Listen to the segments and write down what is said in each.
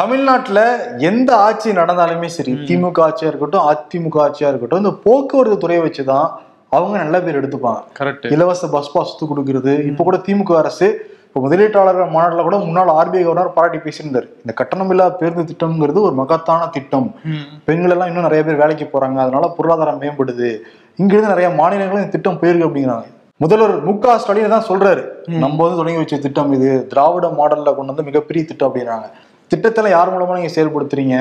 தமிழ்நாட்டுல எந்த ஆட்சி நடந்தாலுமே சரி திமுக ஆட்சியா இருக்கட்டும் அதிமுக ஆட்சியா இருக்கட்டும் இந்த போக்குவரத்து துறையை வச்சுதான் அவங்க நல்ல பேர் எடுத்துப்பாங்க. கரெக்ட் இலவச பஸ் பாஸ் கொடுக்கறது. இப்ப கூட திமுக அரசு இப்போ முதலீட்டாளர் மாநாட்டில் கூட முன்னாள் ஆர்பிஐ கவர்னர் பாராட்டி பேசியிருந்தார். இந்த கட்டணமில்லா பேருந்து திட்டம்ங்கிறது ஒரு மகத்தான திட்டம். பெண்கள் எல்லாம் இன்னும் நிறைய பேர் வேலைக்கு போறாங்க. அதனால பொருளாதாரம் மேம்படுது. இங்கிருந்து நிறைய மாநிலங்களும் இந்த திட்டம் போயிருக்கு அப்படிங்கிறாங்க. முதல்வர் மு க ஸ்டாலின் தான் சொல்றாரு. நம்ம வந்து தொடங்கி வச்ச திட்டம் இது. திராவிட மாடல்ல கொண்டு வந்து மிகப்பெரிய திட்டம் அப்படின்றாங்க திட்டத்துல யார் மூலமா நீங்க செயல்படுத்துறீங்க?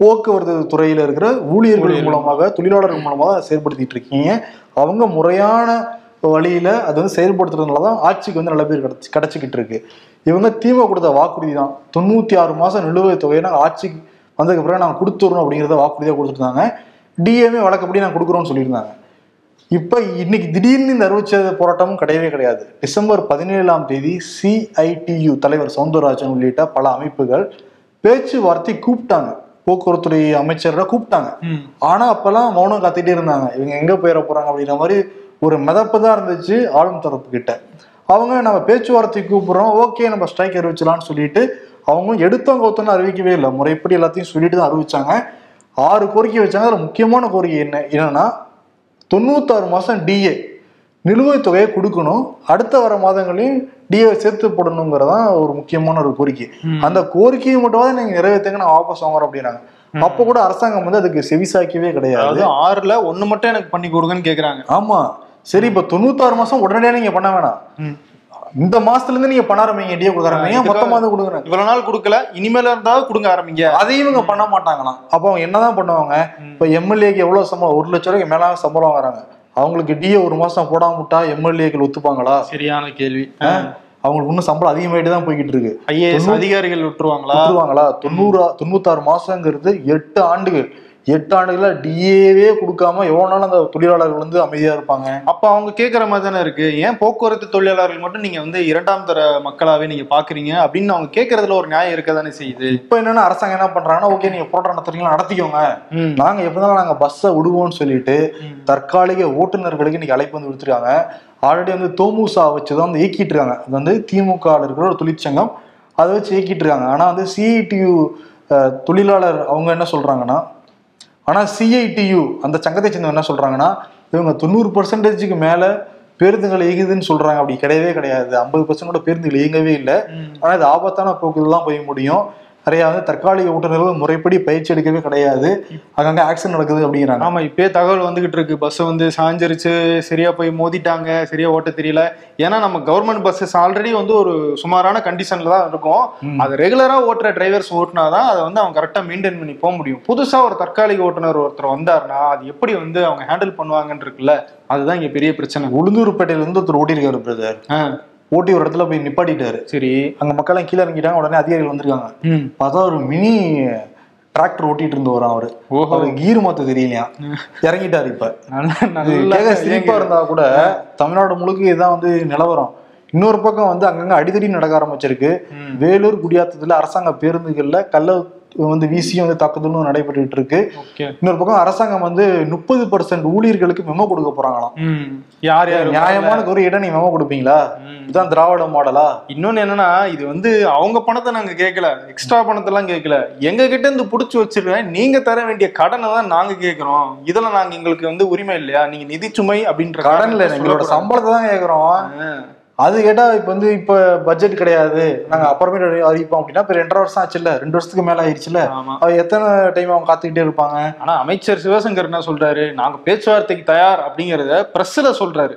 போக்குவரத்து துறையில இருக்கிற ஊழியர்கள் மூலமாக தொழிலாளர்கள் மூலமாக செயல்படுத்திட்டு இருக்கீங்க. அவங்க முறையான வழியில அதை வந்து செயல்படுத்துறதுனால தான் ஆட்சிக்கு வந்து நல்ல பேர் கிடைச்சி கிடைச்சிக்கிட்டு இருக்கு. இவங்க திமுக கொடுத்த வாக்குறுதி தான். தொண்ணூத்தி ஆறு மாசம் நிலுவைத் தொகையை நாங்கள் ஆட்சிக்கு வந்ததுக்கு பிறகு நாங்கள் கொடுத்துறோம் அப்படிங்கிறத வாக்குறுதியாக கொடுத்துருந்தாங்க டிஎம்ஏ வழக்கப்படி நாங்கள் கொடுக்குறோம்னு சொல்லியிருந்தாங்க. இப்ப இன்னைக்கு திடீர்னு இந்த அறிவிச்ச போராட்டமும் கிடையவே கிடையாது. டிசம்பர் பதினேழாம் தேதி சிஐடியு தலைவர் சவுந்தரராஜன் உள்ளிட்ட பல அமைப்புகள் பேச்சுவார்த்தை கூப்பிட்டாங்க. போக்குவரத்துறை அமைச்சரை கூப்பிட்டாங்க. ஆனா அப்பெல்லாம் மௌனம் காத்துட்டே இருந்தாங்க. இவங்க எங்க போயிட போறாங்க அப்படிங்கிற மாதிரி ஒரு மிதப்பு தான் இருந்துச்சு ஆளும் தரப்பு கிட்ட. அவங்க நம்ம பேச்சுவார்த்தை கூப்பிடுறோம். ஓகே நம்ம ஸ்ட்ரைக் அறிவிச்சலாம்னு சொல்லிட்டு அவங்க எடுத்தவங்க ஒருத்தனும் அறிவிக்கவே இல்லை. முறைப்படி எல்லாத்தையும் சொல்லிட்டு தான் அறிவிச்சாங்க. ஆறு கோரிக்கை வச்சாங்க. அதுல முக்கியமான கோரிக்கை என்ன? என்னன்னா தொண்ணூத்தாறு மாசம் டிஏ நிலுவைத் தொகையை கொடுக்கணும். அடுத்த வர மாதங்களையும் டிஏ சேர்த்து போடணுங்கிறதான் ஒரு முக்கியமான ஒரு கோரிக்கை. அந்த கோரிக்கையை மட்டும் நீங்க நிறைவேற்றுங்க நான் வாபஸ் வாங்குறோம் அப்படின்னாங்க. அப்ப கூட அரசாங்கம் வந்து அதுக்கு செவிசாய்க்கவே கிடையாது. ஆறுல ஒண்ணு மட்டும் எனக்கு பண்ணி கொடுங்கன்னு கேக்குறாங்க. ஆமா. சரி இப்ப தொண்ணூத்தாறு மாசம் உடனடியா நீங்க பண்ண வேணாம். இந்த மாசத்துல இருந்து நீங்க பண்ண ஆரம்பிங்க டிஏ கொடுக்க ஆரம்பிங்க. மொத்தமா வந்து கொடுக்குறேன்? இவ்வளவு நாள் கொடுக்கல இனிமேல இருந்தாலும் கொடுங்க ஆரம்பிங்க. அதையும் இவங்க பண்ண மாட்டாங்களாம். அப்போ அவங்க என்னதான் பண்ணுவாங்க? இப்ப எம்எல்ஏக்கு எவ்வளவு சம்பளம்? ஒரு லட்சம் ரூபாய்க்கு மேல சம்பளம் வாங்குறாங்க. அவங்களுக்கு டிஏ ஒரு மாசம் போடாம விட்டா எம்எல்ஏக்கள் ஒத்துப்பாங்களா? சரியான கேள்வி. அவங்களுக்கு இன்னும் சம்பளம் அதிகமாயிட்டு தான் போய்கிட்டு இருக்கு. ஐஏஎஸ் அதிகாரிகள் விட்டுருவாங்களா? விட்டுருவாங்களா? தொண்ணூறு தொண்ணூத்தாறு மாசங்கிறது எட்டு ஆண்டுகள். எட்டு ஆண்டுகளா டிஏவே கொடுக்காம எவ்வளவு நாள் அந்த தொழிலாளர்கள் வந்து அமைதியா இருப்பாங்க? அப்ப அவங்க கேக்குற மாதிரி தானே இருக்கு. ஏன் போக்குவரத்து தொழிலாளர்கள் மட்டும் நீங்க வந்து இரண்டாம் தர மக்களாவே நீங்க பாக்குறீங்க? அப்படின்னு அவங்க கேக்குறதுல ஒரு நியாயம் இருக்க தானே செய்யுது. இப்ப என்னன்னா அரசாங்கம் என்ன பண்றாங்கன்னா ஓகே நீங்க போராட்டம் நடத்துறீங்களா நடத்திக்கோங்க. ம். நாங்க எப்படினாலும் நாங்க பஸ்ஸை விடுவோம்னு சொல்லிட்டு தற்காலிக ஓட்டுநர்களுக்கு இன்னைக்கு அழைப்பு வந்து விடுத்துருக்காங்க. ஆல்ரெடி வந்து தோமுசா வச்சு தான் வந்து இயக்கிட்டு இருக்காங்க. அது வந்து திமுக இருக்கிற ஒரு தொழிற்சங்கம். அதை வச்சு இயக்கிட்டு இருக்காங்க. ஆனா வந்து சிஐடியு தொழிலாளர் அவங்க என்ன சொல்றாங்கன்னா ஆனா சிஐடியு அந்த சங்கத்தை சேர்ந்தவங்க என்ன சொல்றாங்கன்னா இவங்க தொண்ணூறு பர்சன்டேஜுக்கு மேல பேருந்துகள் இயங்குதுன்னு சொல்றாங்க. அப்படி கிடையவே கிடையாது. ஐம்பது பர்சன்ட் கூட பேருந்துகள் இயங்கவே இல்லை. ஆனா இது ஆபத்தான போக்குல தான் போய் முடியும். நிறைய வந்து தற்காலிக ஓட்டுநர்கள் முறைப்படி பயிற்சி எடுக்கவே கிடையாது. அங்கங்க ஆக்சிடென்ட் நடக்குது அப்படிங்கிறாங்க. ஆமா இப்பயே தகவல் வந்துகிட்டு இருக்கு. பஸ் வந்து சாஞ்சிருச்சு சரியா போய் மோதிட்டாங்க சரியா ஓட்ட தெரியல. ஏன்னா நம்ம கவர்மெண்ட் பஸ்ஸஸ் ஆல்ரெடி வந்து ஒரு சுமாரான கண்டிஷன்ல தான் இருக்கும். அது ரெகுலரா ஓட்டுற டிரைவர்ஸ் ஓட்டினாதான் அதை வந்து அவங்க கரெக்டா மெயின்டைன் பண்ணி போக முடியும். புதுசா ஒரு தற்காலிக ஓட்டுநர் ஒருத்தர் வந்தாருன்னா அது எப்படி வந்து அவங்க ஹேண்டில் பண்ணுவாங்கன்னு இருக்குல்ல அதுதான் இங்க பெரிய பிரச்சனை. உளுந்தூர்பேட்டையில இருந்து ஒருத்தர் ஓட்டியிருக்காரு பிரதர் ஓட்டி ஒரு இடத்துல போய் நிப்பாட்டிட்டாரு. சரி. அங்க மக்கள் எல்லாம் கீழே இறங்கிட்டாங்க உடனே அதிகாரிகள் வந்திருக்காங்க. பார்த்தா ஒரு மினி டிராக்டர் ஓட்டிட்டு இருந்து அவரு. அவருக்கு கீர் மாத்த தெரியலையா? இறங்கிட்டாரு இப்ப. நல்ல சிரிப்பா இருந்தா கூட தமிழ்நாடு முழுக்க இதான் வந்து நிலவரம். இன்னொரு பக்கம் வந்து அங்கங்க அடிதடி நடக்க ஆரம்பிச்சிருக்கு. வேலூர் குடியாத்தத்துல அரசாங்க பேருந்துகள்ல கள்ள வந்து வீசியும் வந்து தாக்குதலும் நடைபெற்றுட்டு இருக்கு இன்னொரு பக்கம் அரசாங்கம் வந்து முப்பது பர்சன்ட் ஊழியர்களுக்கு மெமோ கொடுக்க போறாங்களாம். யார் யார்? நியாயமான ஒரு இடம் நீ மெமோ கொடுப்பீங்களா. இதுதான் திராவிட மாடலா? இன்னொன்னு என்னன்னா இது வந்து அவங்க பணத்தை நாங்க கேட்கல எக்ஸ்ட்ரா பணத்தை எல்லாம் கேட்கல எங்க கிட்ட இருந்து புடிச்சு வச்சிருக்கேன். நீங்க தர வேண்டிய கடனை தான் நாங்க கேக்குறோம். இதுல நாங்க எங்களுக்கு வந்து உரிமை இல்லையா? நீங்க நிதி சுமை அப்படின்ற கடன்ல காரணத்தை எங்களோட. சம்பளத்தை தான் கேக்குறோம். ஆ. அது கேட்டா இப்ப வந்து இப்ப பட்ஜெட் கிடையாது. நாங்க அப்புறமேட்டு அறிவிப்போம் அப்படின்னா இப்ப ரெண்டரை வருஷம் ஆச்சுல்ல? ரெண்டு வருஷத்துக்கு மேல ஆயிடுச்சுல அவ எத்தனை டைம் அவங்க காத்துக்கிட்டே இருப்பாங்க? ஆனா அமைச்சர் சிவசங்கர் என்ன சொல்றாரு? நாங்க பேச்சுவார்த்தைக்கு தயார் அப்படிங்கறத பிரஸ்ல சொல்றாரு.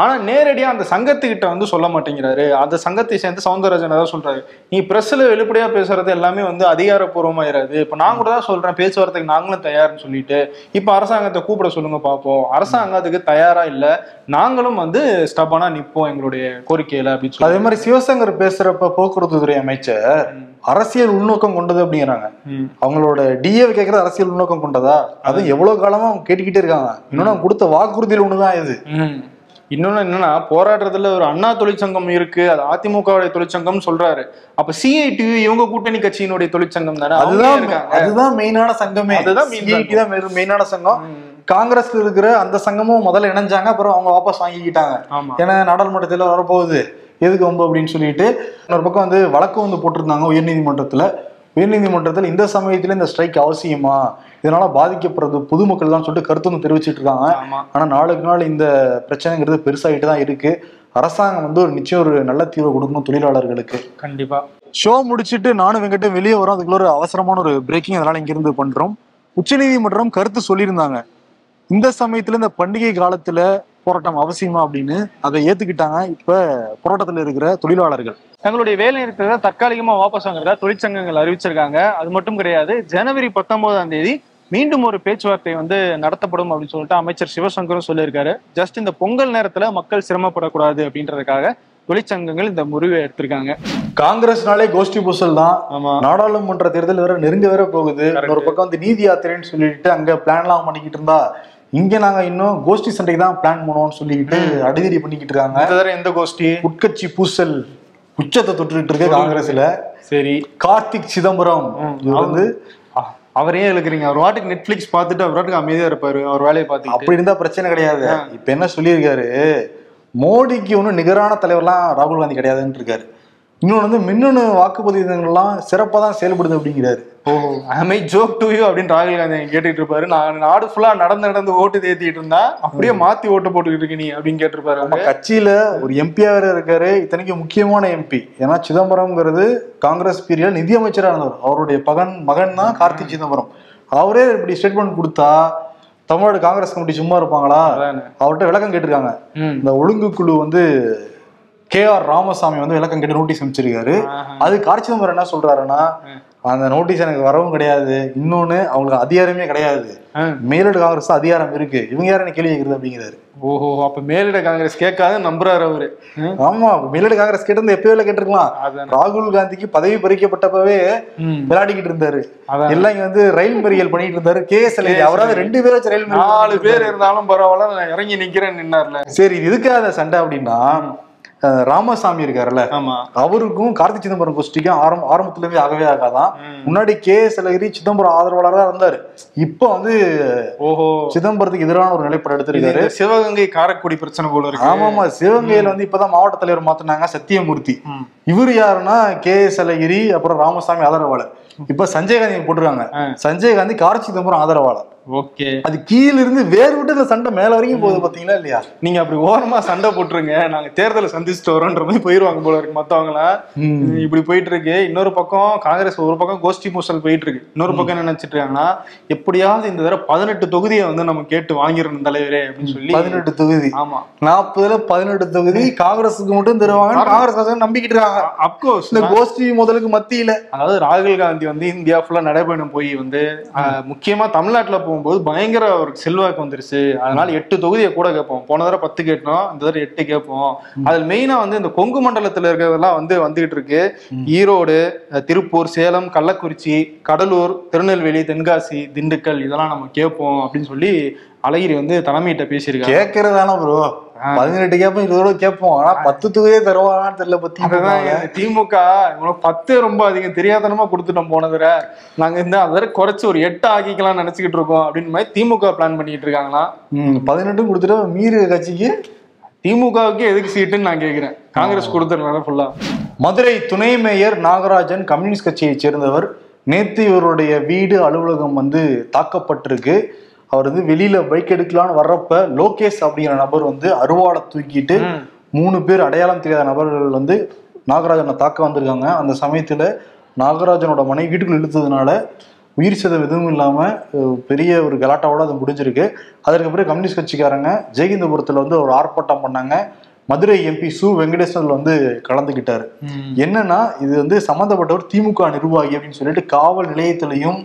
ஆனா நேரடியா அந்த சங்கத்துக்கிட்ட வந்து சொல்ல மாட்டேங்கிறாரு. அந்த சங்கத்தை சேர்ந்து சவுந்தரராஜன் தான் சொல்றாரு. நீ பிரஸ்ல வெளிப்படையா பேசுறது எல்லாமே வந்து அதிகாரப்பூர்வமாயிராது. இப்ப நான் கூட தான் சொல்றேன் பேச்சுவார்த்தைக்கு நாங்களும் தயார்னு சொல்லிட்டு. இப்ப அரசாங்கத்தை கூப்பிட சொல்லுங்க பாப்போம். அரசாங்கம் அதுக்கு தயாரா இல்ல. நாங்களும் வந்து ஸ்டபானா நிப்போம் எங்களுடைய கோரிக்கையில அப்படின்னு அதே சொல்லி மாதிரி சிவசங்கர் பேசுறப்ப போக்குவரத்து துறை அமைச்சர் அரசியல் உள்நோக்கம் கொண்டது அப்படிங்கிறாங்க. அவங்களோட டிஏ கேட்கறது அரசியல் உள்நோக்கம் கொண்டதா? அது எவ்வளவு காலமா அவங்க கேட்டுக்கிட்டே இருக்காங்க. இன்னொன்னு கொடுத்த வாக்குறுதியில் ஒண்ணுதான் இது. இன்னொன்னு என்னன்னா போராட்டத்துல ஒரு அண்ணா தொழிற்சங்கம் இருக்கு அது அதிமுகவுடைய தொழிற்சங்கம்னு சொல்றாரு. அப்ப சிஐடி இவங்க கூட்டணி கட்சியினுடைய தொழிற்சங்கம் தானே? அதுதான் அதுதான் மெயினான சங்கமே. அதுதான் தான் மெயினான சங்கம். காங்கிரஸ்ல இருக்கிற அந்த சங்கமும் முதல்ல இணைஞ்சாங்க அப்புறம் அவங்க வாபஸ் வாங்கிக்கிட்டாங்க. ஏன்னா நாடாளுமன்றத்தில் வரப்போகுது. எதுக்கு வம்பு அப்படின்னு சொல்லிட்டு இன்னொரு பக்கம் வந்து வழக்கு வந்து போட்டிருந்தாங்க உயர்நீதிமன்றத்துல. உயர்நீதிமன்றத்தில் இந்த சமயத்துல இந்த ஸ்ட்ரைக் அவசியமா? இதனால பாதிக்கப்படுறது பொதுமக்கள் தான் சொல்லிட்டு கருத்து வந்து தெரிவிச்சிட்டு இருக்காங்க. ஆனா நாளுக்கு நாள் இந்த பிரச்சனைங்கிறது பெருசாகிட்டு தான் இருக்கு. அரசாங்கம் வந்து ஒரு நிச்சயம் ஒரு நல்ல தீர்வு கொடுக்கணும் தொழிலாளர்களுக்கு. கண்டிப்பா. ஷோ முடிச்சிட்டு நானும் வெங்கட்டும் வெளியே வரோம். அதுக்குள்ள ஒரு அவசரமான ஒரு பிரேக்கிங் அதனால இங்கிருந்து பண்றோம். உச்சநீதிமன்றம் கருத்து சொல்லியிருந்தாங்க. இந்த சமயத்துல இந்த பண்டிகை காலத்துல போராட்டம் அவசியமா அப்படின்னு அதை ஏத்துக்கிட்டாங்க. இப்ப போராட்டத்துல இருக்கிற தொழிலாளர்கள். தங்களுடைய வேலை நிறுத்தத்தை தற்காலிகமா வாபஸ் வாங்குறதா தொழிற்சங்கங்கள் அறிவிச்சிருக்காங்க. அது மட்டும் கிடையாது ஜனவரி பத்தொன்பதாம் தேதி மீண்டும் ஒரு பேச்சுவார்த்தை வந்து நடத்தப்படும் அப்படின்னு சொல்லிட்டு அமைச்சர் சிவசங்கரும் சொல்லியிருக்காரு. ஜஸ்ட் இந்த பொங்கல் நேரத்துல மக்கள் சிரமப்படக்கூடாது அப்படின்றதுக்காக தொழிற்சங்கங்கள் இந்த முடிவை எடுத்திருக்காங்க. காங்கிரஸ்னாலே கோஷ்டி பூசல் தான். நாடாளுமன்ற தேர்தல் வேற நெருங்க வேற போகுது. ஒரு பக்கம் வந்து நீதி யாத்திரைன்னு சொல்லிட்டு அங்க பிளான் எல்லாம் பண்ணிக்கிட்டு இருந்தா. இங்க நாங்க இன்னும் கோஷ்டி சண்டைக்கு தான் பிளான் பண்ணுவோம்னு சொல்லிக்கிட்டு அடிதடி பண்ணிக்கிட்டு இருக்காங்க. எந்த கோஷ்டி? உட்கட்சி பூசல். உச்சத்தை தொட்டுக்கிட்டு இருக்கு காங்கிரஸ்ல சரி. கார்த்திக் சிதம்பரம் வந்து அவரே எழுக்கிறீங்க அவர் வாட்டுக்கு நெட்ஃபிளிக்ஸ் பார்த்துட்டு அவர் வாட்டுக்கு அமைதியா இருப்பாரு அவர் வேலையை பார்த்துட்டு அப்படி இருந்தா பிரச்சனை கிடையாது. இப்ப என்ன சொல்லியிருக்காரு? மோடிக்கு ஒன்றும் நிகரான தலைவர்லாம் ராகுல் காந்தி கிடையாதுன்னு இருக்காரு. இன்னொன்று வந்து மின்னணு வாக்குப்பதிவு சிறப்பாக தான் செயல்படுது அப்படிங்கிறாரு. ஓஹோ ஐ ஜோக் டு யூ அப்படின்னு ராகுல் காந்தி கேட்டுட்டு இருப்பாரு. நான் நாடு ஃபுல்லா நடந்து நடந்து ஓட்டு தேத்திட்டு இருந்தா அப்படியே மாத்தி ஓட்டு போட்டுக்கிட்டு இருக்க நீ அப்படின்னு கேட்டிருப்பாரு நம்ம. கட்சியில ஒரு எம்பியா வேற இருக்காரு. இத்தனைக்கு முக்கியமான எம்பி ஏன்னா சிதம்பரம்ங்கிறது காங்கிரஸ் பீரியட் நிதியமைச்சரா இருந்தவர். அவருடைய பகன் மகன் தான் கார்த்திக் சிதம்பரம். அவரே இப்படி ஸ்டேட்மெண்ட் கொடுத்தா தமிழ்நாடு காங்கிரஸ் கமிட்டி சும்மா இருப்பாங்களா. அவர்கிட்ட விளக்கம் கேட்டிருக்காங்க. இந்த ஒழுங்கு குழு வந்து கே ஆர் ராமசாமி வந்து விளக்கம் கேட்டு நோட்டீஸ் அனுப்பிச்சிருக்காரு. ஆஹா. அது கார்த்தி சிதம்பரம் என்ன சொல்றாருன்னா அந்த நோட்டீஸ் எனக்கு வரவும் கிடையாது இன்னொன்னு அவங்களுக்கு அதிகாரமே கிடையாது. மேலிட காங்கிரஸ் அதிகாரம் இருக்கு இவங்க யாரும் கேள்வி கேட்கறது அப்படிங்கிறாரு ஓஹோ அப்ப மேலிட காங்கிரஸ் கேட்காது நம்புறாரு அவரு. ஆமா மேலிட காங்கிரஸ் கேட்டிருந்தா எப்பயோ கேட்டிருக்கலாம். ராகுல் காந்திக்கு பதவி பறிக்கப்பட்டப்பவே. விளையாடிக்கிட்டு இருந்தாரு. எல்லாம் இங்க வந்து ரயில் மறியல் பண்ணிட்டு இருந்தாரு கே எஸ் அவராவது ரெண்டு பேரும் ரயில் நாலு பேர் இருந்தாலும் பரவாயில்ல நான் இறங்கி நிக்கிறேன் நின்னார்ல. சரி இது எதுக்காக சண்டை அப்படின்னா ராமசாமி இருக்காருல்ல ஆமா. அவருக்கும் கார்த்தி சிதம்பரம் கோஷ்டிக்கும் ஆரம்ப ஆரம்பத்துல இருந்து ஆகவே ஆகாதான். முன்னாடி கே எஸ் அழகிரி சிதம்பரம் ஆதரவாளராக தான் இருந்தாரு. இப்போ வந்து ஓஹோ. சிதம்பரத்துக்கு எதிரான ஒரு நிலைப்பாடு எடுத்திருக்காரு. சிவகங்கை காரக்குடி பிரச்சனை போல இருக்கு. ஆமாமா சிவகங்கையில வந்து இப்பதான் மாவட்ட தலைவர் மாத்தினாங்க சத்தியமூர்த்தி. இவர் யாருன்னா கே எஸ் அழகிரி அப்புறம் ராமசாமி ஆதரவாளர். இப்ப சஞ்சய் காந்தி போட்டிருக்காங்க. சஞ்சய் காந்தி கார்த்தி சிதம்பரம் ஆதரவாளர். ஓகே. அது கீழ இருந்து வேறு விட்டு இந்த சண்டை மேல வரைக்கும் போகுது பாத்தீங்களா இல்லையா? நீங்க அப்படி ஓரமா சண்டை போட்டுருங்க. நாங்க தேர்தலை சந்திச்சுட்டு வரோன்ற மாதிரி போயிருவாங்க போல இருக்கு மத்தவங்க எல்லாம் இப்படி போயிட்டு இருக்கு இன்னொரு பக்கம் காங்கிரஸ் ஒரு பக்கம் கோஷ்டி பூசல் போயிட்டு இருக்கு இன்னொரு பக்கம் என்ன நினைச்சிட்டு இருக்காங்கன்னா எப்படியாவது இந்த தடவை பதினெட்டு தொகுதியை வந்து நம்ம கேட்டு வாங்கிடணும் தலைவரே அப்படின்னு சொல்லி பதினெட்டு தொகுதி. ஆமா. நாற்பதுல பதினெட்டு தொகுதி காங்கிரஸுக்கு மட்டும் தருவாங்க காங்கிரஸ் நம்பிக்கிட்டு இருக்காங்க. அப்கோர்ஸ் இந்த கோஷ்டி முதலுக்கு மத்தியில அதாவது ராகுல் காந்தி வந்து இந்தியா ஃபுல்லா நடைபயணம் போய் வந்து முக்கியமா தமிழ்நாட்டுல போகும்போது பயங்கர ஒரு செல்வாக்கு வந்துருச்சு. அதனால எட்டு தொகுதியை கூட கேட்போம். போன தடவை பத்து கேட்டோம் இந்த தடவை எட்டு கேட்போம். அதில் மெயினா வந்து இந்த கொங்கு மண்டலத்துல இருக்கிறதெல்லாம் வந்து வந்துகிட்டு இருக்கு. ஈரோடு திருப்பூர் சேலம் கள்ளக்குறிச்சி கடலூர் திருநெல்வேலி தென்காசி திண்டுக்கல் இதெல்லாம் நம்ம கேட்போம் அப்படின்னு சொல்லி அழகிரி வந்து தலைமையிட்ட பேசியிருக்காங்க கேட்கறதான ப்ரோ பதினெட்டு கேட்போம் இருபது ரூபா கேட்போம். ஆனா பத்து தொகுதியே தருவாங்கன்னு தெரியல பத்தி அதுதான் திமுக பத்து ரொம்ப அதிகம் தெரியாதனமா கொடுத்துட்டோம் போன தடவை நாங்க இந்த அதை குறைச்சு ஒரு எட்டு ஆக்கிக்கலாம் நினைச்சுக்கிட்டு இருக்கோம் அப்படின்னு மாதிரி திமுக பிளான் பண்ணிட்டு இருக்காங்களாம் ம், பதினெட்டும் கொடுத்துட்டு மீறி கட்சிக்கு? திமுகவுக்கு எதுக்கு சீட்டுன்னு நான் கேக்குறேன். காங்கிரஸ் கொடுத்துருந்தாங்க ஃபுல்லா மதுரை துணை மேயர் நாகராஜன் கம்யூனிஸ்ட் கட்சியைச் சேர்ந்தவர். நேத்து இவருடைய வீடு அலுவலகம் வந்து தாக்கப்பட்டிருக்கு. அவர் வந்து வெளியில பைக் எடுக்கலான்னு வர்றப்ப லோகேஷ் அப்படிங்கிற நபர் வந்து அருவாளை தூக்கிட்டு மூணு பேர் அடையாளம் தெரியாத நபர்கள் வந்து நாகராஜனை தாக்க வந்திருக்காங்க. அந்த சமயத்துல நாகராஜனோட மனைவி வீட்டுக்குள்ள இழுத்ததுனால உயிர் சேதம் எதுவும் இல்லாம அஹ், பெரிய ஒரு கலாட்டாவோட அது முடிஞ்சிருக்கு. அதற்கு பிறகு கம்யூனிஸ்ட் கட்சிக்காரங்க ஜெயகிந்தபுரத்துல வந்து ஒரு ஆர்ப்பாட்டம் பண்ணாங்க. மதுரை எம்பி சு வெங்கடேசன் அதுல வந்து கலந்துக்கிட்டாரு என்னன்னா இது வந்து சம்பந்தப்பட்டவர் திமுக நிர்வாகி அப்படின்னு சொல்லிட்டு காவல் நிலையத்திலையும்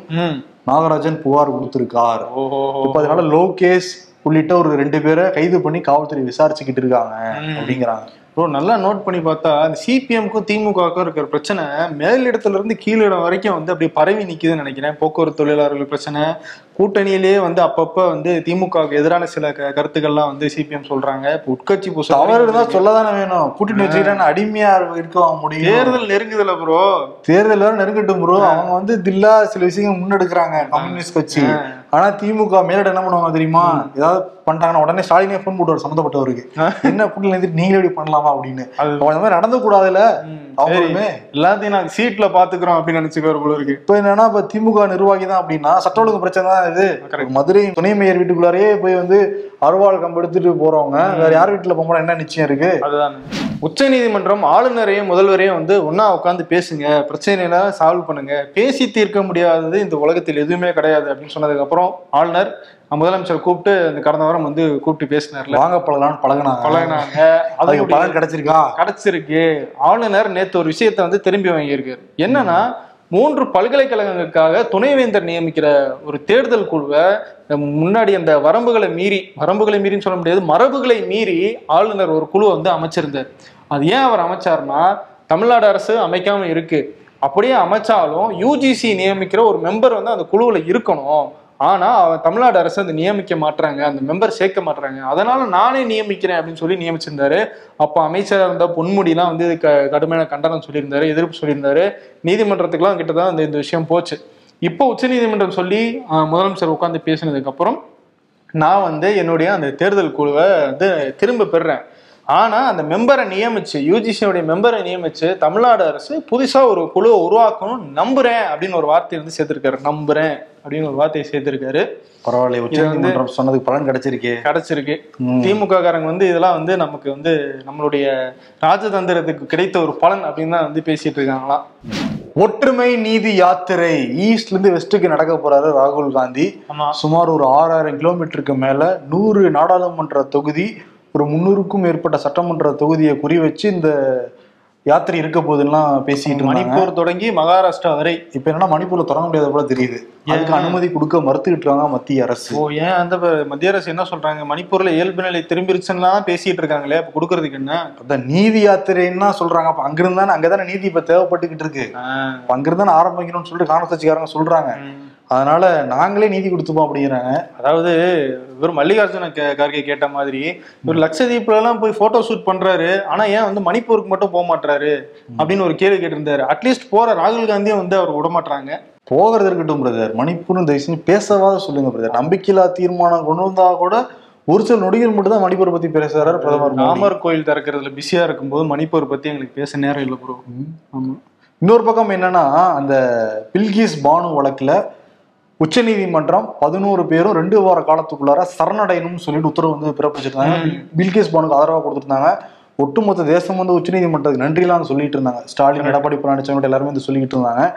நாகராஜன் புகார் கொடுத்திருக்கார். இப்ப அதனால லோகேஷ் உள்ளிட்ட ஒரு ரெண்டு பேரை கைது பண்ணி காவல்துறை விசாரிச்சுக்கிட்டு இருக்காங்க அப்படிங்கிறாங்க. ப்ரோ நல்லா நோட் பண்ணி பார்த்தா அந்த சிபிஎம்க்கும் திமுகவுக்கும் இருக்கிற பிரச்சனை மேலிடத்துல இருந்து கீழிடம் வரைக்கும் வந்து அப்படியே பரவி நிக்குதுன்னு நினைக்கிறேன். போக்குவரத்து தொழிலாளர்கள் பிரச்சனை கூட்டணியிலேயே வந்து அப்பப்ப வந்து திமுகவுக்கு எதிரான சில கருத்துக்கள்லாம் வந்து சிபிஎம் சொல்றாங்க. இப்போ உட்கட்சி பூசல் தவறு இருந்தா சொல்லதானே வேணும். கூட்டணி வச்சுக்கிட்டா அடிமையா இருக்க முடியும். தேர்தல் நெருங்குதுல ப்ரோ தேர்தல் நெருங்கட்டும் ப்ரோ அவங்க வந்து தில்லா சில விஷயங்கள் முன்னெடுக்கிறாங்க. கம்யூனிஸ்ட் கட்சி. ஆனா திமுக மேலிடம் என்ன பண்ணுவாங்க தெரியுமா? ஏதாவது பண்ணிட்டாங்கன்னா உடனே ஸ்டாலினே ஃபோன் போட்டுவார் சம்மந்தப்பட்டவருக்கு. என்ன கூட்டில இருந்து நீங்களே இப்படி பண்ணலாமா அப்படின்னு. அந்த மாதிரி நடந்து கூடாதுல அவங்களுமே எல்லாத்தையும் நான் சீட்ல பாத்துக்கிறோம் அப்படின்னு நினைச்சுக்கிற போல இருக்கு. இப்ப என்னன்னா இப்ப திமுக நிர்வாகி தான் அப்படின்னா சட்ட ஒழுங்கு பிரச்சனை தான் இது. மதுரை துணை மேயர் வீட்டுக்குள்ளாரே போய் வந்து அருவாள் கம்பு எடுத்துட்டு போறவங்க வேற யார் வீட்டுல போகும்போது என்ன நிச்சயம் இருக்கு? அதுதான். உச்ச நீதிமன்றம் ஆளுநரையும் முதல்வரையும் வந்து ஒண்ணா உட்காந்து பேசுங்க பிரச்சனைகளை சால்வ் பண்ணுங்க. பேசி தீர்க்க முடியாதது இந்த உலகத்தில் எதுவுமே கிடையாது அப்படின்னு சொன்னதுக்கு அப்புறம் ஆளுநர் முதலமைச்சர் கூப்பிட்டு இந்த கடந்த வாரம் வந்து கூப்பிட்டு பேசினார்ல. வாங்க பழகலாம்னு பழகினாங்க. பழகினாங்க. அதுக்கு அது பலன் கிடைச்சிருக்கா? கிடைச்சிருக்கு. ஆளுநர் நேத்து ஒரு விஷயத்தை வந்து திரும்பி வாங்கியிருக்காரு. என்னன்னா மூன்று பல்கலைக்கழகங்களுக்காக துணைவேந்தர் நியமிக்கிற ஒரு தேர்தல் குழுவை முன்னாடி அந்த வரம்புகளை மீறி வரம்புகளை மீறின்னு சொல்ல முடியாது மரபுகளை மீறி ஆளுநர் ஒரு குழு வந்து அமைச்சிருந்தார். அது ஏன் அவர் அமைச்சார்னா தமிழ்நாடு அரசு அமைக்காம இருக்கு. அப்படியே அமைச்சாலும் யூஜிசி நியமிக்கிற ஒரு மெம்பர் வந்து அந்த குழுவில் இருக்கணும். ஆனால் அவன் தமிழ்நாடு அரசு அந்த நியமிக்க மாட்டுறாங்க அந்த மெம்பர் சேர்க்க மாட்டுறாங்க அதனால நானே நியமிக்கிறேன் அப்படின்னு சொல்லி நியமிச்சிருந்தாரு. அப்போ அமைச்சராக இருந்த பொன்முடிலாம் வந்து க கடுமையான கண்டனம் சொல்லியிருந்தாரு எதிர்ப்பு சொல்லியிருந்தாரு. நீதிமன்றத்துக்குலாம் கிட்ட தான் இந்த இந்த விஷயம் போச்சு. இப்போ உச்சநீதிமன்றம் சொல்லி முதலமைச்சர் உட்காந்து பேசினதுக்கப்புறம் நான் வந்து என்னுடைய அந்த தேர்தல் குழுவை வந்து திரும்ப பெறுறேன். ஆனா அந்த மெம்பரை நியமிச்சு யூஜிசியோடைய மெம்பரை நியமிச்சு தமிழ்நாடு அரசு புதுசா ஒரு குழுவை உருவாக்கணும் நம்புறேன் அப்படின்னு ஒரு வார்த்தையை வந்து சேர்த்திருக்காரு. நம்புறேன் அப்படின்னு ஒரு வார்த்தையை சேர்த்திருக்காரு. பரவாயில்ல உச்ச நீதிமன்றம் சொன்னதுக்கு பலன் கிடைச்சிருக்கே. கிடைச்சிருக்கு. திமுக காரங்க வந்து இதெல்லாம் வந்து நமக்கு வந்து நம்மளுடைய ராஜதந்திரத்துக்கு கிடைத்த ஒரு பலன் அப்படின்னு தான் வந்து பேசிட்டு இருக்காங்களாம் ஒற்றுமை நீதி யாத்திரை ஈஸ்ட்ல இருந்து வெஸ்ட்டுக்கு நடக்க போறாரு ராகுல் காந்தி. சுமார் ஒரு ஆறாயிரம் கிலோமீட்டருக்கு மேல நூறு நாடாளுமன்ற தொகுதி ஒரு முன்னூறுக்கும் மேற்பட்ட சட்டமன்ற தொகுதியை குறி வச்சு இந்த யாத்திரை இருக்க போகுதுலாம் பேசிட்டு மணிப்பூர் தொடங்கி மகாராஷ்டிரா வரை. இப்ப என்னன்னா மணிப்பூர்ல தொடங்க முடியாத போல தெரியுது. அதுக்கு அனுமதி கொடுக்க மறுத்துக்கிட்டு இருக்காங்க மத்திய அரசு. ஓ ஏன் அந்த மத்திய அரசு என்ன சொல்றாங்க? மணிப்பூர்ல இயல்பு நிலை திரும்பிருச்சுன்னா பேசிட்டு இருக்காங்களே அப்ப கொடுக்கறதுக்கு என்ன? அதான் நீதி யாத்திரைன்னா சொல்றாங்க. அப்ப அங்கிருந்தானே அங்கதானே நீதி இப்ப தேவைப்பட்டுக்கிட்டு இருக்கு. அங்கிருந்தானே ஆரம்பிக்கணும்னு சொல்லிட்டு காங்கிரஸ் கட்சிக்காரங்க சொல்றாங்க. அதனால நாங்களே நீதி கொடுத்துப்போம் அப்படிங்கிறாங்க அதாவது இவர் மல்லிகார்ஜுன கே- கார்கே கேட்ட மாதிரி இவர் லட்சதீப்ல எல்லாம் போய் போட்டோ ஷூட் பண்றாரு. ஆனா ஏன் வந்து மணிப்பூருக்கு மட்டும் போக மாட்டாரு அப்படின்னு ஒரு கேள்வி கேட்டிருந்தாரு. அட்லீஸ்ட் போற ராகுல் காந்தியும் வந்து அவர் விட மாட்டாங்க போகிறது இருக்கட்டும் பிரதர் மணிப்பூர்னு தயவு செஞ்சு பேசவாத சொல்லுங்க பிரதர் நம்பிக்கையில்லா தீர்மானம் கொண்டு வந்தா கூட ஒரு சில நொடிகள் மட்டும் தான் மணிப்பூரை பத்தி பேசுறாரு பிரதமர். ராமர் கோயில் திறக்கிறதுல பிஸியா இருக்கும்போது மணிப்பூர் பத்தி எங்களுக்கு பேச நேரம் இல்லை ப்ரோ ஆமா. இன்னொரு பக்கம் என்னன்னா அந்த பில்கிஸ் பானு வழக்குல உச்சநீதிமன்றம் பதினோரு பேரும் ரெண்டு வார காலத்துக்குள்ளார சரணடையணும்னு சொல்லிட்டு உத்தரவு வந்து பிறப்பிச்சிருந்தாங்க. பில்கிஸ் பானுக்கு ஆதரவா கொடுத்துருந்தாங்க. ஒட்டுமொத்த தேசம் வந்து உச்சநீதிமன்றத்துக்கு நன்றிலாம் சொல்லிட்டு இருந்தாங்க ஸ்டாலின் எடப்பாடி பழனிசாமி எல்லாருமே வந்து சொல்லிட்டு இருந்தாங்க.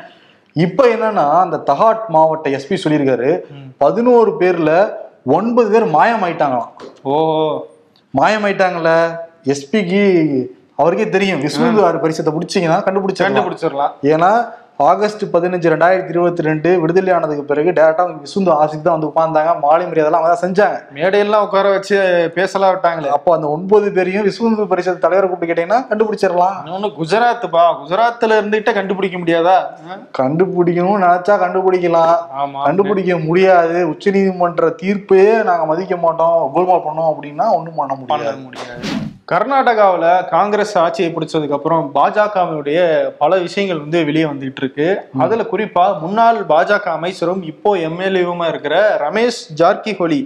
இப்ப என்னன்னா அந்த தகாட் மாவட்ட எஸ்பி சொல்லியிருக்காரு. பதினோரு பேர்ல ஒன்பது பேர் மாயமாயிட்டாங்களாம். ஓ. மாயமாயிட்டாங்கல்ல? எஸ்பிக்கு அவருக்கே தெரியும். விஸ்வந்து பரிசத்தை பிடிச்சீங்கன்னா கண்டுபிடிச்சாங்க கண்டுபிடிச்சிடலாம். ஏன்னா ஆகஸ்ட் பதினஞ்சு ரெண்டாயிரத்தி இருபத்தி ரெண்டு விடுதலை ஆனதுக்கு பிறகு டேரக்டா விசுந்து ஆசிக்கு தான் வந்து உட்கார்ந்தாங்க. மாலை மரியாதைலாம் அவங்க தான் செஞ்சாங்க. மேடையெல்லாம் உட்கார வச்சு பேசலாம் விட்டாங்களே. அப்போ அந்த ஒன்பது பேரையும் விசுந்து பரிஷத் தலைவரை கூப்பிட்டு கேட்டீங்கன்னா கண்டுபிடிச்சிடலாம். இன்னொன்னு குஜராத்துப்பா. குஜராத்ல இருந்துகிட்ட கண்டுபிடிக்க முடியாதா? கண்டுபிடிக்கணும்னு நினைச்சா கண்டுபிடிக்கலாம். ஆமா. கண்டுபிடிக்க முடியாது. உச்சநீதிமன்ற தீர்ப்பையே நாங்க மதிக்க மாட்டோம். கோல்மால் பண்ணோம் அப்படின்னா பண்ண பண்ண முடியாது. முடியாது. கர்நாடகாவுல காங்கிரஸ் ஆட்சியை பிடிச்சதுக்கு அப்புறம் பாஜகவினுடைய பல விஷயங்கள் வந்து வெளியே வந்துகிட்டு இருக்கு. அதுல குறிப்பா முன்னாள் பாஜக அமைச்சரும் இப்போ எம்எல்ஏவுமா இருக்கிற ரமேஷ் ஜார்கிஹொலி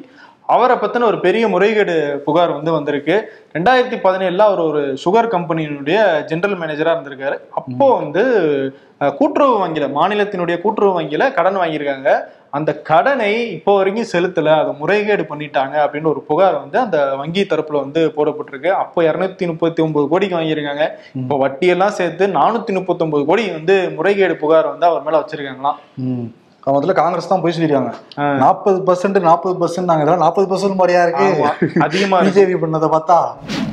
அவரை பத்தின ஒரு பெரிய முறைகேடு புகார் வந்து வந்திருக்கு. ரெண்டாயிரத்தி பதினேழுல அவர் ஒரு சுகர் கம்பெனியினுடைய ஜெனரல் மேனேஜரா இருந்திருக்காரு. அப்போ வந்து கூட்டுறவு வங்கியில மாநிலத்தினுடைய கூட்டுறவு வங்கியில கடன் வாங்கியிருக்காங்க. அந்த கடனை இப்போ வரைக்கும் செலுத்தல அதை முறைகேடு பண்ணிட்டாங்க அப்படின்னு ஒரு புகார் வந்து அந்த வங்கி தரப்புல வந்து போடப்பட்டிருக்கு. அப்போ இருநூத்தி முப்பத்தி ஒன்பது கோடிக்கு வாங்கியிருக்காங்க. இப்போ வட்டியெல்லாம் சேர்த்து நானூத்தி முப்பத்தி ஒன்பது கோடி வந்து முறைகேடு புகார் வந்து அவர் மேல வச்சிருக்காங்களாம். முதல்ல காங்கிரஸ் தான் போய் சொல்லிருக்காங்க. நாற்பது பர்சன்ட் நாற்பது பர்சன்ட் நாங்க இதெல்லாம் நாற்பது பர்சன்ட் மாதிரியா இருக்கு? அதிகமா. பிஜேபி பண்ணதை பார்த்தா.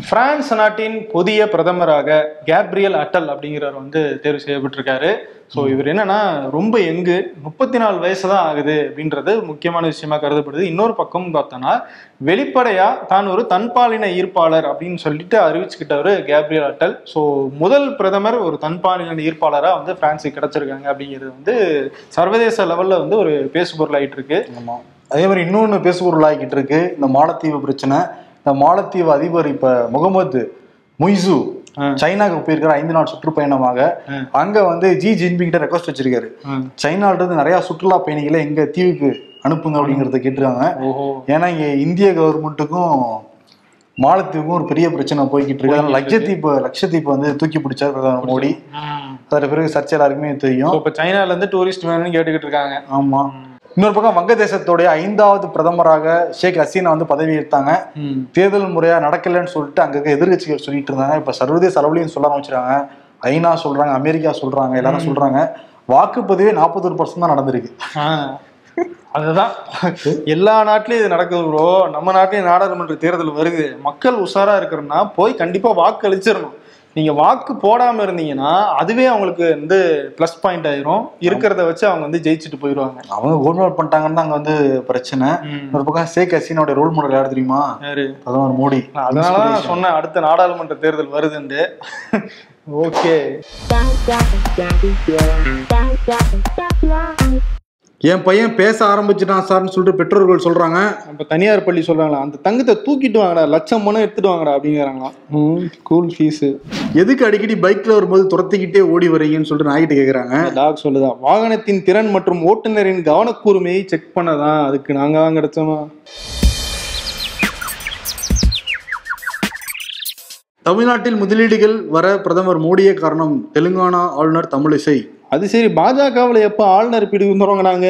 பிரான்ஸ் நாட்டின் புதிய பிரதமராக கேப்ரியல் அட்டல் அப்படிங்கிறவர் வந்து தேர்வு செய்யப்பட்டிருக்காரு. ஸோ இவர் என்னன்னா ரொம்ப எங்கு முப்பத்தி நாலு வயசு தான் ஆகுது அப்படின்றது முக்கியமான விஷயமா கருதப்படுது. இன்னொரு பக்கம் பார்த்தோன்னா வெளிப்படையா தான் ஒரு தன்பாலின ஈர்ப்பாளர் அப்படின்னு சொல்லிட்டு அறிவிச்சுக்கிட்டவர் கேப்ரியல் அட்டல். ஸோ முதல் பிரதமர் ஒரு தன்பாலின ஈர்ப்பாளராக வந்து பிரான்ஸுக்கு கிடைச்சிருக்காங்க அப்படிங்கிறது வந்து சர்வதேச லெவல்ல வந்து ஒரு பேசுபொருள் ஆகிட்டு இருக்கு அதே மாதிரி இன்னொன்று பேசுபொருள் ஆகிட்டு இருக்கு இந்த மாலத்தீவு பிரச்சனை. இந்த மாலத்தீவு அதிபர் இப்போ முகமது முய்சு சைனாக்கு போயிருக்கிற ஐந்து நாள் சுற்றுப்பயணமாக. அங்க வந்து ஜி ஜின்பிங் கிட்ட ரெக்வஸ்ட் வச்சிருக்காரு. சைனால இருந்து நிறைய சுற்றுலா பயணிகளை எங்க தீவுக்கு அனுப்புங்க அப்படிங்கறத கேட்டிருக்காங்க. ஏன்னா இங்க இந்திய கவர்மெண்ட்டுக்கும் மாலத்தீவுக்கும் ஒரு பெரிய பிரச்சனை போய்கிட்டு இருக்கு. அதனால லட்சத்தீவு லட்சத்தீவு வந்து தூக்கி பிடிச்சார் பிரதமர் மோடி. அதற்கு பிறகு சர்ச்சை எல்லாருக்குமே தெரியும். இப்போ சைனால இருந்து டூரிஸ்ட் வேணும்னு கேட்டுக்கிட்டு இருக்காங்க. ஆமா. இன்னொரு பக்கம் வங்கதேசத்துடைய ஐந்தாவது பிரதமராக ஷேக் ஹசீனா வந்து பதவி ம். தேர்தல் முறையா நடக்கலன்னு சொல்லிட்டு அங்க எதிர்கட்சிகள் சொல்லிட்டு இருந்தாங்க. இப்ப சர்வதேச அளவுலையும் சொல்ல ஆரம்பிச்சிருக்காங்க ஐநா சொல்றாங்க அமெரிக்கா சொல்றாங்க எல்லாரும் சொல்றாங்க. வாக்குப்பதிவே நாற்பத்தொரு பர்சன்ட் தான் நடந்திருக்கு. அதுதான். எல்லா நாட்டிலயும் இது நடக்குது ப்ரோ நம்ம நாட்டிலயும் நாடாளுமன்ற தேர்தல் வருது. மக்கள் உஷாரா இருக்கிறன்னா போய் கண்டிப்பா வாக்கு அளிச்சிடணும் நீங்க வாக்கு போடாம இருந்தீங்கன்னா அதுவே அவங்களுக்கு வந்து ப்ளஸ் பாயிண்ட் ஆயிரும் இருக்கிறத வச்சு அவங்க வந்து ஜெயிச்சுட்டு போயிடுவாங்க அவங்க கோல்மால் பண்ணிட்டாங்கன்னு தான் அங்க வந்து பிரச்சனை ஒரு பக்கம் ஷேக் ஹசீனாவுடைய ரோல் மாடல் யார் தெரியுமா யாரு பிரதமர் மோடி நான் அதனால தான் சொன்னேன் அடுத்த நாடாளுமன்ற தேர்தல் வருதுண்டு ஓகே என் பையன் பேச ஆரம்பிச்சிட்டான் சார்னு சொல்லிட்டு பெற்றோர்கள் சொல்றாங்க. இப்ப தனியார் பள்ளி சொல்றாங்களா? அந்த தங்கத்தை தூக்கிட்டு வாங்கடா லட்சம் பணம் எடுத்துட்டு வாங்கடா அப்படிங்கிறாங்களாம் ஸ்கூல் ஃபீஸு எதுக்கு அடிக்கடி பைக்ல வரும்போது துரத்திக்கிட்டே ஓடி வரீங்கன்னு சொல்லிட்டு நாய்கிட்ட கேக்குறாங்க. டாக் சொல்லுதான் வாகனத்தின் திறன் மற்றும் ஓட்டுநரின் கவனக்கூர்மையை செக் பண்ணதான் அதுக்கு நாங்க தான் கிடைச்சோமா? தமிழ்நாட்டில் முதலீடுகள் வர பிரதமர் மோடியே காரணம் தெலுங்கானா ஆளுநர் தமிழிசை. அது சரி பாஜகவுல எப்ப ஆளுநர் பிடிவு தொடங்கினாங்க?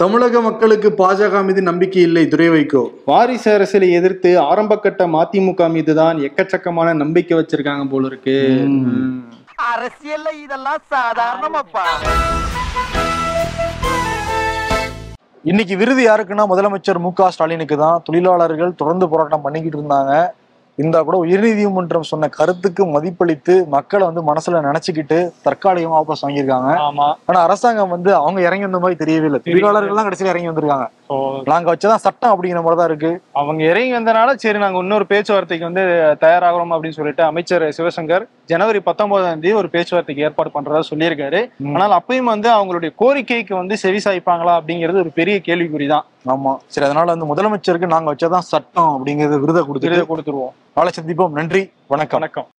தமிழக மக்களுக்கு பாஜக மீது நம்பிக்கை இல்லை துரை வைகோ. வாரிசு அரசியலை எதிர்த்து ஆரம்ப கட்ட மதிமுக மீது தான் எக்கச்சக்கமான நம்பிக்கை வச்சிருக்காங்க போல இருக்கு. அரசியல்ல இதெல்லாம் சாதாரணமாப்பா. இன்னைக்கு விருது யாருக்குன்னா முதலமைச்சர் மு க ஸ்டாலினுக்கு தான். தொழிலாளர்கள் தொடர்ந்து போராட்டம் பண்ணிக்கிட்டு இருந்தாங்க. இருந்தா கூட உயர்நீதிமன்றம் சொன்ன கருத்துக்கு மதிப்பளித்து மக்களை வந்து மனசுல நினைச்சுக்கிட்டு தற்காலிகமா வாபஸ் வாங்கியிருக்காங்க. ஆமா. ஆனா அரசாங்கம் வந்து அவங்க இறங்கி வந்த மாதிரி தெரியவே இல்லை. தொழிலாளர்கள் எல்லாம் கடைசியில இறங்கி வந்திருக்காங்க. நாங்க வச்சதான் சட்டம் அப்படிங்கிற மாதிரி தான் இருக்கு. அவங்க இறங்கி வந்தனால சரி நாங்க இன்னொரு பேச்சுவார்த்தைக்கு வந்து தயாராகிறோம் அப்படின்னு சொல்லிட்டு அமைச்சர் சிவசங்கர் ஜனவரி பத்தொன்பதாம் தேதி ஒரு பேச்சுவார்த்தைக்கு ஏற்பாடு பண்றதா சொல்லியிருக்காரு. ஆனால் அப்பயும் வந்து அவங்களுடைய கோரிக்கைக்கு வந்து செவி சாய்ப்பாங்களா அப்படிங்கிறது ஒரு பெரிய கேள்விக்குறிதான். ஆமா. சரி அதனால வந்து முதலமைச்சருக்கு நாங்க வச்சதான் சட்டம் அப்படிங்கறது விருதை கொடுத்துட்டு விருதை கொடுத்துருவோம். நாளை சந்திப்போம். நன்றி. வணக்கம். வணக்கம்.